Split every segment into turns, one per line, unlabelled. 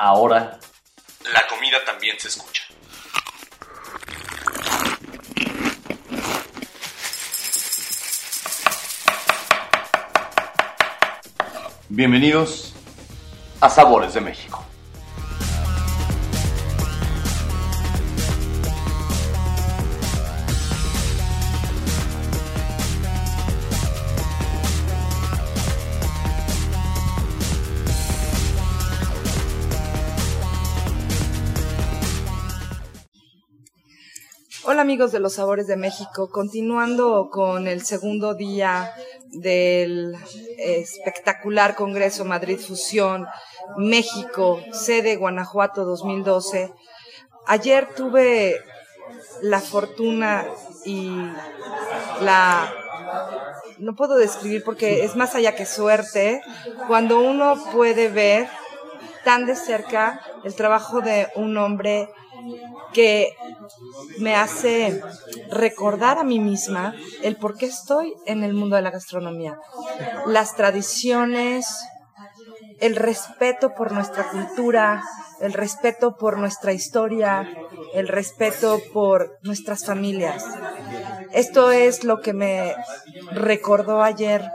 ahora la comida también se escucha. Bienvenidos a Sabores de México.
Hola amigos de los Sabores de México, continuando con el segundo día del espectacular Congreso Madrid Fusión México, sede Guanajuato 2012. Ayer tuve la fortuna y la no puedo describir porque es más allá que suerte cuando uno puede ver tan de cerca el trabajo de un hombre que me hace recordar a mí misma el por qué estoy en el mundo de la gastronomía. Las tradiciones, el respeto por nuestra cultura, el respeto por nuestra historia, el respeto por nuestras familias. Esto es lo que me recordó ayer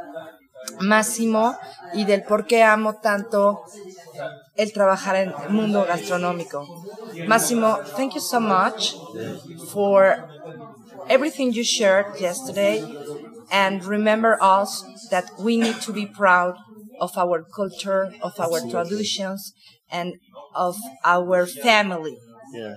Máximo y del por qué amo tanto el trabajar en el mundo gastronómico. Massimo, thank you so much for everything you shared yesterday and remember us that we need to be proud of our culture, of our traditions and of our family.
Yeah,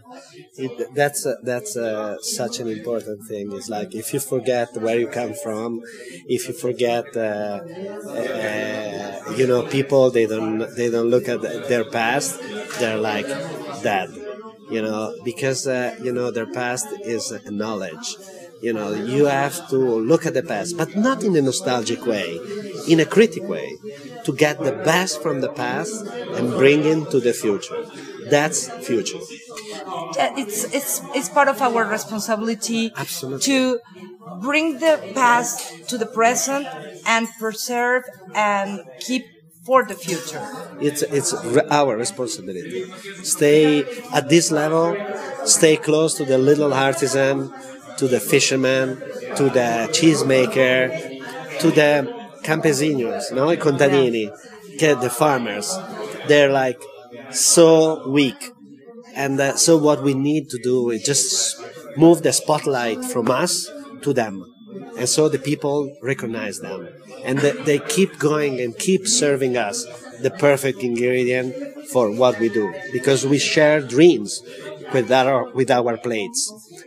it, that's uh, that's uh, such an important thing. It's like if you forget where you come from, if you forget, uh, uh you know, people they don't they don't look at their past. They're like dead, you know, because uh, you know their past is knowledge. You know, you have to look at the past, but not in a nostalgic way, in a critic way, to get the best from the past and bring into the future. That's future.
It's it's it's part of our responsibility
Absolutely.
to bring the past to the present and preserve and keep for the future.
It's it's our responsibility. Stay at this level. Stay close to the little artisan, to the fisherman, to the cheesemaker, to the campesinos, no, i contadini, the farmers. They're like so weak. And uh, so what we need to do is just move the spotlight from us to them. And so the people recognize them. And the, they keep going and keep serving us the perfect ingredient for what we do. Because we share dreams with our, with our plates.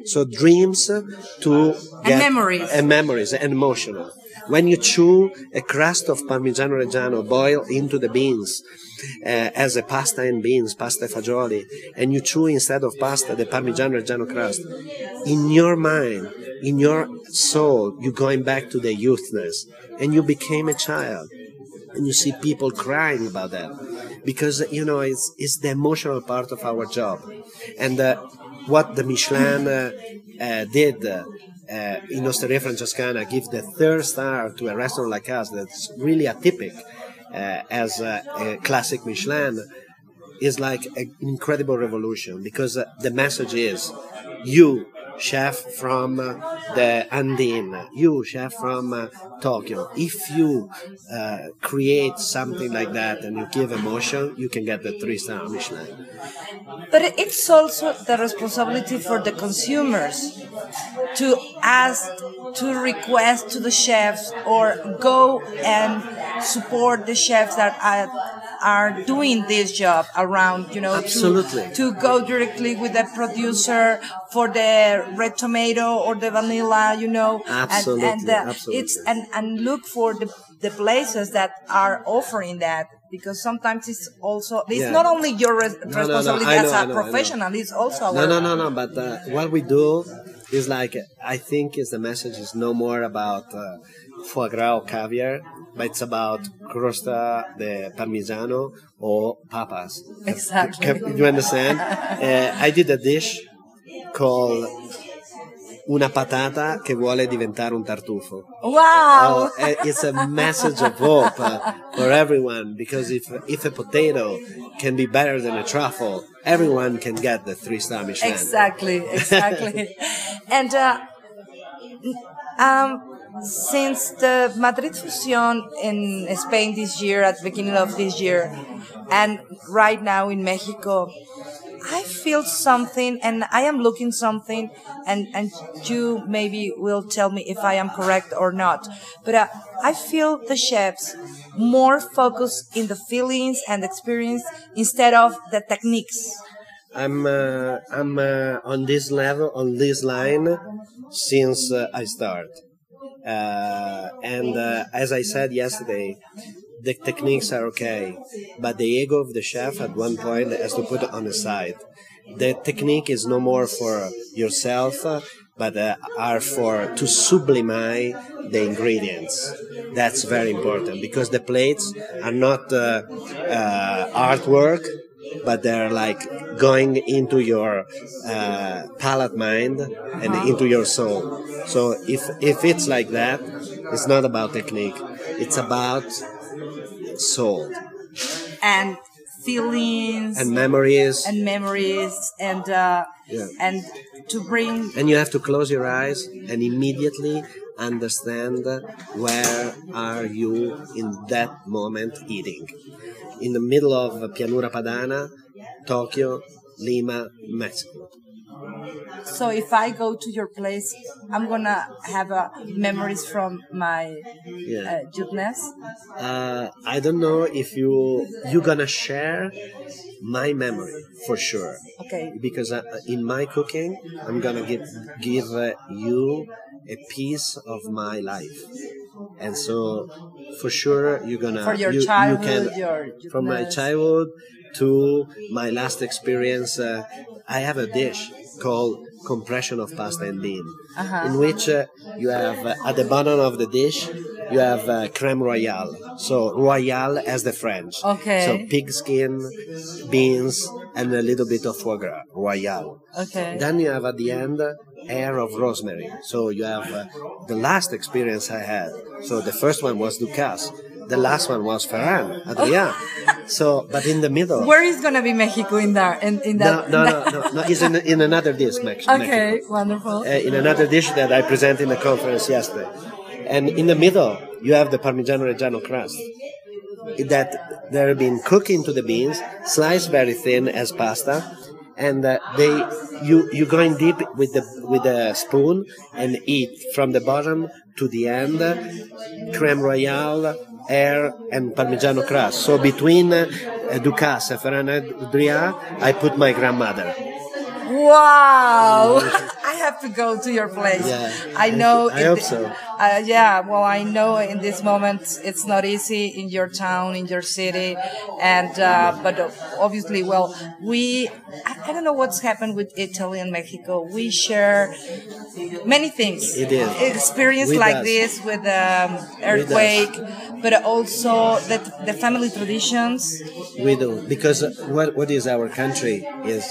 So dreams to
get, and memories.
And memories and emotional. When you chew a crust of Parmigiano Reggiano boil into the beans, as a pasta and beans, pasta fagioli, and you chew instead of pasta the Parmigiano Reggiano crust, in your mind, in your soul, you're going back to the youthness, and you became a child. And you see people crying about that because you know it's, it's the emotional part of our job, and uh, what the Michelin uh, uh did uh, uh, in Osteria Francescana give the third star to a restaurant like us that's really atypical as a, a, classic Michelin is like an incredible revolution because uh, the message is you chef from uh, the Andin, you chef from uh, Tokyo. If you uh, create something like that and you give emotion, you can get the three star Michelin.
But it's also the responsibility for the consumers to ask, to request to the chefs or go and support the chefs that are are doing this job around, you know,
Absolutely.
To, to go directly with the producer for the red tomato or the vanilla, you know,
Absolutely.
and, and
Absolutely.
it's and and look for the the places that are offering that because sometimes it's also it's
yeah.
not only your res- no, responsibility
no, no.
as
know,
a
know,
professional, it's also our
no, no, no, no. But uh, what we do is like I think is the message is no more about uh, foie gras or caviar, but it's about crosta de parmigiano or papas.
Exactly.
You understand? uh, I did a dish called una patata che vuole diventare un tartufo.
Wow!
Oh, eh, it's a message of hope uh, for everyone because if if a potato can be better than a truffle, everyone can get the three star Michelin.
Exactly, exactly. and uh, um, since the Madrid Fusion in Spain this year, at the beginning of this year, and right now in Mexico, I feel something and I am looking something and, and you maybe will tell me if I am correct or not. But uh, I feel the chefs more focused in the feelings and experience instead of the techniques.
I'm uh, I'm uh, on this level on this line since uh, I start, uh, and uh, as I said yesterday, the techniques are okay, but the ego of the chef at one point has to put on the side. The technique is no more for yourself, but uh, are for to sublimate the ingredients. That's very important because the plates are not uh, uh, artwork, but they're like going into your uh, palate mind and into your soul. So if if it's like that, it's not about technique. It's about soul
and feelings
and memories.
and memories and uh,
Yeah.
and to bring
and you have to close your eyes and immediately understand where are you in that moment eating in the middle of pianura padana tokyo lima mexico.
So if I go to your place I'm gonna have uh, memories from my
yeah.
uh, youthfulness
uh, i don't know if you you're gonna share my memory for sure.
Okay.
Because uh, in my cooking i'm gonna give give uh, you a piece of my life. And so for sure you're gonna
For your
you,
childhood,
you can
your
from my childhood to my last experience uh, i have a dish called compression of pasta and bean
Uh-huh.
in which uh, you have uh, at the bottom of the dish you have uh, creme royale so royale as the french
Okay.
so pig skin beans and a little bit of foie gras royale
okay
then you have at the end air of rosemary. So you have uh, the last experience I had. So the first one was Ducasse. The last one was Ferran, Adrià. so, but in the middle.
where is gonna be Mexico in there in, in that
no, no, no, no. It's in, in another dish, Mex-
okay wonderful
Uh, in another dish that I presented in the conference yesterday. And in the middle, you have the Parmigiano Reggiano crust that they're been cooked into the beans, sliced very thin as pasta, and uh, they you you going deep with the with a spoon and eat from the bottom to the end, creme royale, air, and Parmigiano crust. So between uh, Ducasse and Ferran Adrià, I put my grandmother.
Wow! I have to go to your place.
Yeah.
I know.
I
it-
hope so.
Uh, yeah, well, I know in this moment it's not easy in your town, in your city, and uh, but obviously, well, we I, I don't know what's happened with Italy and Mexico. We share many things.
It is.
experience like this with um, earthquake, but also the the family traditions.
We do because what what is our country is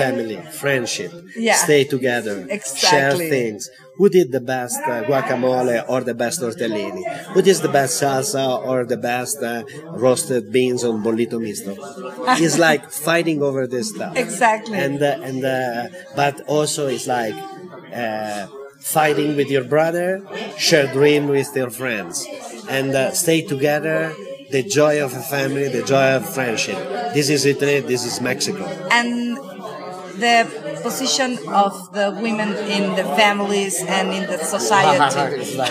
family, friendship,
Yeah.
stay together, share things. Who did the best uh, guacamole or the best tortellini? Who did the best salsa or the best uh, roasted beans on bollito misto? It's like fighting over this stuff.
Exactly.
And uh, and uh, but also it's like. Uh, fighting with your brother, share dream with your friends, and uh, stay together. The joy of a family, the joy of friendship. This is Italy. This is Mexico.
and the position of the women in the families and in the society.
it's like,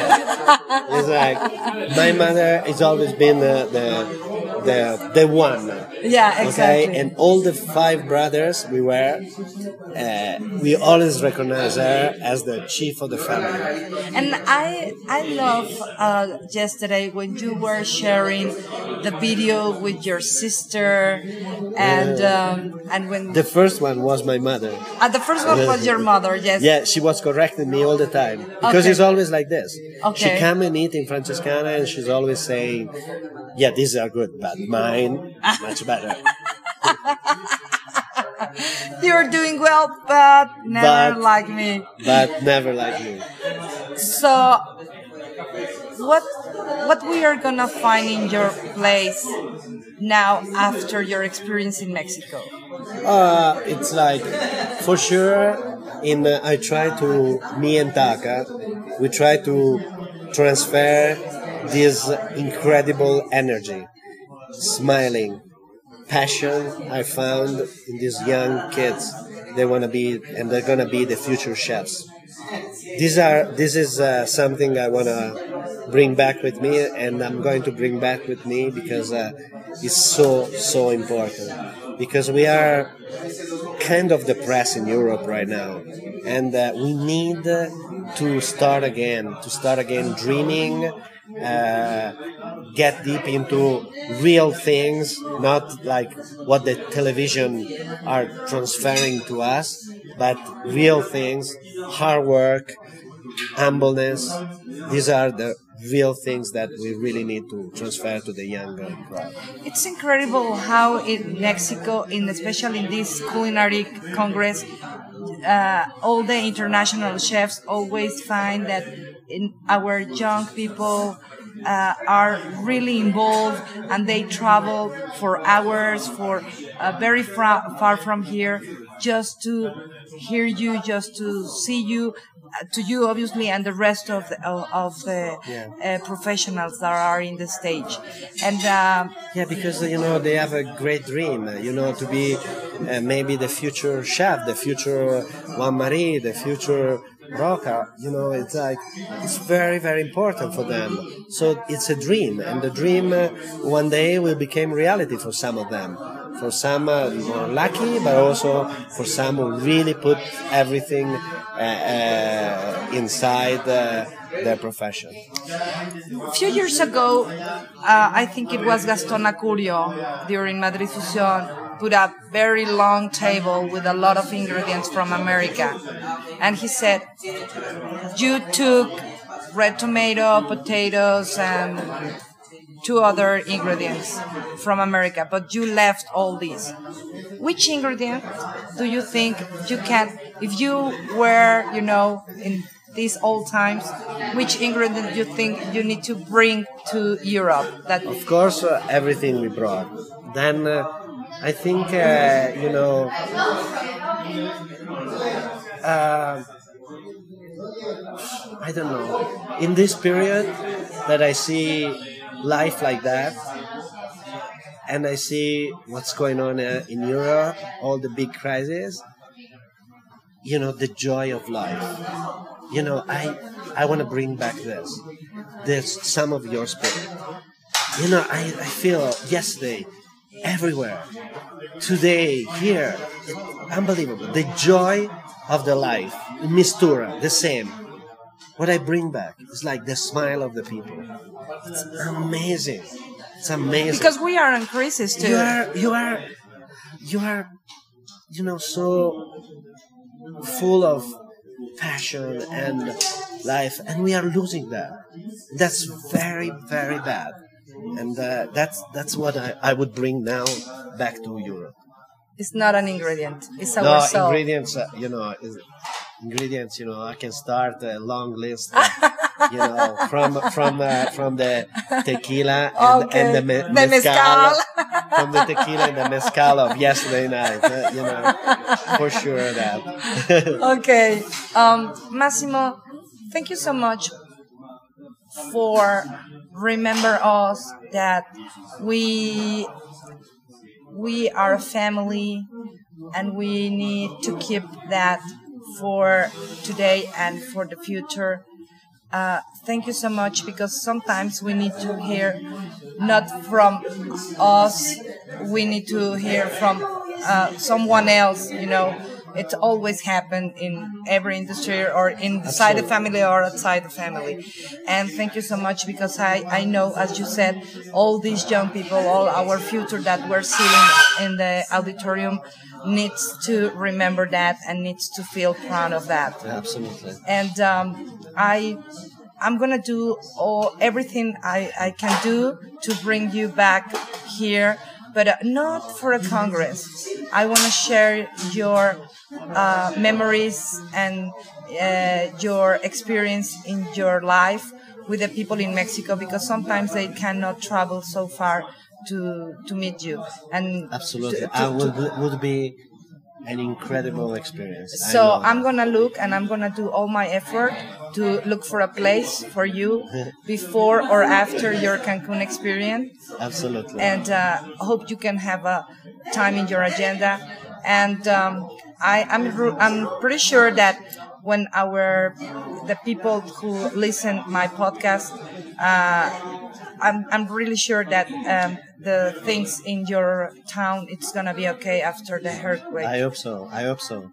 it's like my mother has always been the the the, the one.
Yeah,
Okay,
exactly.
and all the five brothers we were, uh, we always recognize her as the chief of the family.
And I I love uh, yesterday when you were sharing the video with your sister, and um, and when
The first one was my mother.
uh, the first one was your mother. Yes.
Yeah, she was correcting me all the time because
Okay.
it's always like this.
Okay.
She come and eat in Francescana, and she's always saying, "Yeah, these are good, but mine much better."
You're doing well, but never
But-
like me.
but never like me.
So, what what we are gonna find in your place now after your experience in Mexico?
Uh, it's like for sure. In uh, I try to me and Taka, we try to transfer this incredible energy, smiling, passion I found in these young kids. They want to be and they're gonna be the future chefs. These are this is uh, something I want to bring back with me, and I'm going to bring back with me because uh, it's so so important. Because we are kind of depressed in Europe right now, and uh, we need to start again, to start again dreaming, uh, get deep into real things, not like what the television are transferring to us, but real things, hard work, humbleness. These are the real things that we really need to transfer to the younger crowd.
It's incredible how in Mexico, in especially in this culinary congress, uh, all the international chefs always find that in our young people uh, are really involved and they travel for hours, for uh, very fra- far from here, just to hear you, just to see you. uh, To you, obviously, and the rest of the, of the uh, professionals that are in the stage, and um,
Yeah, because you know they have a great dream. uh, You know, to be uh, maybe the future chef, the future Juan Mari, the future Roca. You know, it's like it's very very important for them. So it's a dream, and the dream uh, one day will become reality for some of them. For some uh, more lucky, but also for some who really put everything uh, uh, inside uh, their profession.
A few years ago, uh, I think it was Gaston Acurio during Madrid Fusion put a very long table with a lot of ingredients from America. And he said, You took red tomato, potatoes, and two other ingredients from America, but you left all these. Which ingredient do you think you can, if you were, you know, in these old times, which ingredient do you think you need to bring to Europe? That
Of course, uh, everything we brought. Then uh, I think uh, you know. Uh, I don't know. In this period, that I see life like that, and I see what's going on uh, in Europe, all the big crises. You know, the joy of life. You know, I I want to bring back this. There's some of your spirit. You know, I, I feel yesterday, everywhere, today, here, unbelievable. The joy of the life, mistura, the same. What I bring back is like the smile of the people. It's amazing. It's amazing.
because we are in crisis too.
you are, you are, you are, you know, so full of passion and life, and we are losing that. That's very, very bad. And uh, that's that's what I, I would bring now back to Europe.
It's not an ingredient. It's our
No
soul.
ingredients, uh, you know, ingredients. You know, I can start a long list. uh, you know, from from uh, from the tequila and,
Okay.
and the, me-
The mezcal.
from the tequila and the mezcal of yesterday night. uh, you know, for sure that.
okay. Um, Massimo, thank you so much for remember us that we we are a family and we need to keep that for today and for the future. Uh, thank you so much because sometimes we need to hear not from us, we need to hear from uh, someone else, you know. It always happened in every industry or inside the family or outside the family. And thank you so much because I, I know, as you said, all these young people, all our future that we're seeing in the auditorium needs to remember that and needs to feel proud of that
Absolutely.
and um, I I'm gonna do all everything I, I can do to bring you back here, but uh, not for a congress, I want to share your uh, memories and uh, your experience in your life with the people in Mexico because sometimes they cannot travel so far to to meet you. And
Absolutely,
to- to-
I would would be an incredible experience.
So I'm gonna look and I'm gonna do all my effort to look for a place for you before or after your Cancun experience,
absolutely.
and uh, hope you can have a time in your agenda. And um, I, I'm I'm pretty sure that when our the people who listen my podcast, uh, I'm I'm really sure that um, the things in your town it's gonna be okay after the earthquake,
I hope so. I hope so.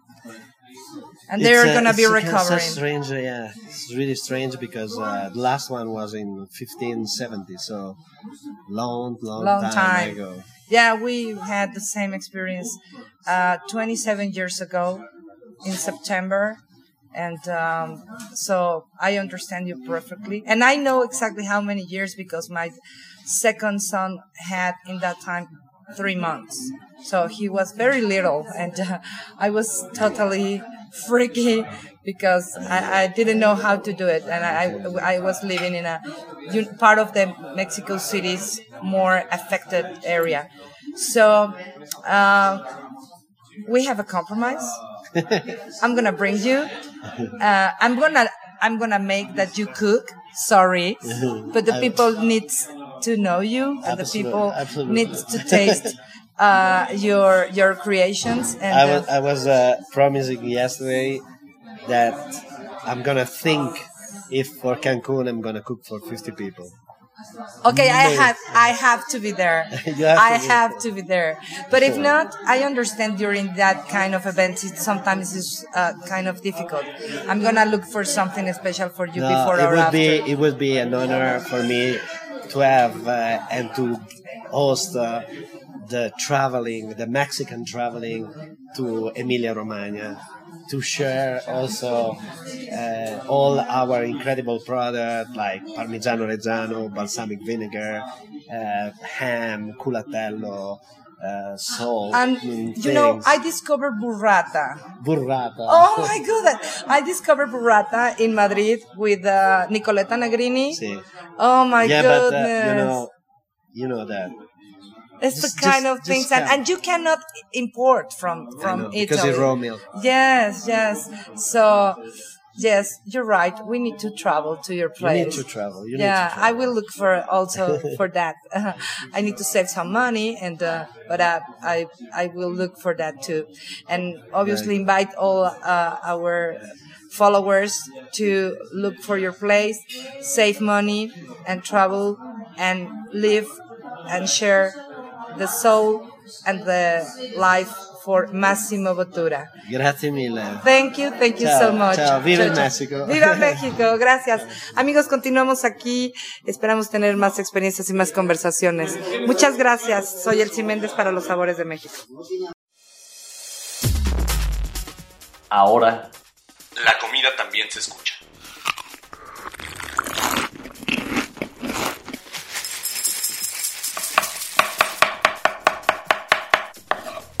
and they're gonna be
it's,
recovering.
strange, yeah. It's really strange because uh, the last one was in 1570, so long, long,
Long
time,
time.
ago.
Yeah, we had the same experience uh, 27 years ago in September. And um, so I understand you perfectly. And I know exactly how many years because my second son had in that time three months. So he was very little. And uh, I was totally freaky because I, I didn't know how to do it. And I, I was living in a part of the Mexico City's more affected area. So uh, we have a compromise. I'm gonna bring you. Uh, I'm gonna I'm gonna make that you cook. Sorry, but the people needs to know you, and the people
absolutely.
needs to taste uh, your your creations. And
I was, I was uh, promising yesterday that I'm gonna think if for Cancun I'm gonna cook for 50 people.
Okay, I have I have to be there.
Have
I
to
have to be there. But if not, I understand during that kind of events, it sometimes is uh, kind of difficult. I'm gonna look for something special for you
No,
before
it would
after.
be it would be an honor for me to have uh, and to host uh, the traveling, the Mexican traveling to Emilia Romagna, to share also uh, all our incredible product like Parmigiano Reggiano, balsamic vinegar, uh, ham, culatello, uh, salt,
and
mm,
you know. I discovered burrata.
burrata.
Oh my goodness! I discovered burrata in Madrid with uh, Nicoletta Negrini.
Sí.
Oh my
yeah,
goodness!
but uh, you know, you know that.
it's
just-
the kind
just-
of things, and, and you cannot import from from
know,
Italy
because it's raw milk.
Yes, yes. So, yes, you're right. We need to travel to your
You
place.
need to travel. You
yeah,
need to travel.
I will look for also for that. I need to save some money, and uh, but uh, I I will look for that too, and obviously invite all uh, our followers to look for your place, save money, and travel, and live and share the soul and the life for Massimo Bottura.
Grazie mille.
Thank you, thank you
Ciao,
so much.
ciao. Viva
Chao, chao.
México.
Viva México, gracias. Amigos, continuamos aquí. Esperamos tener más experiencias y más conversaciones. Muchas gracias. Soy Elsie Méndez para los sabores de México.
Ahora, la comida también se escucha.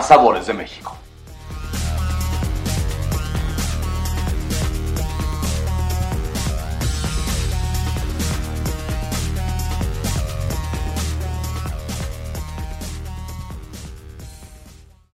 Sabores de México.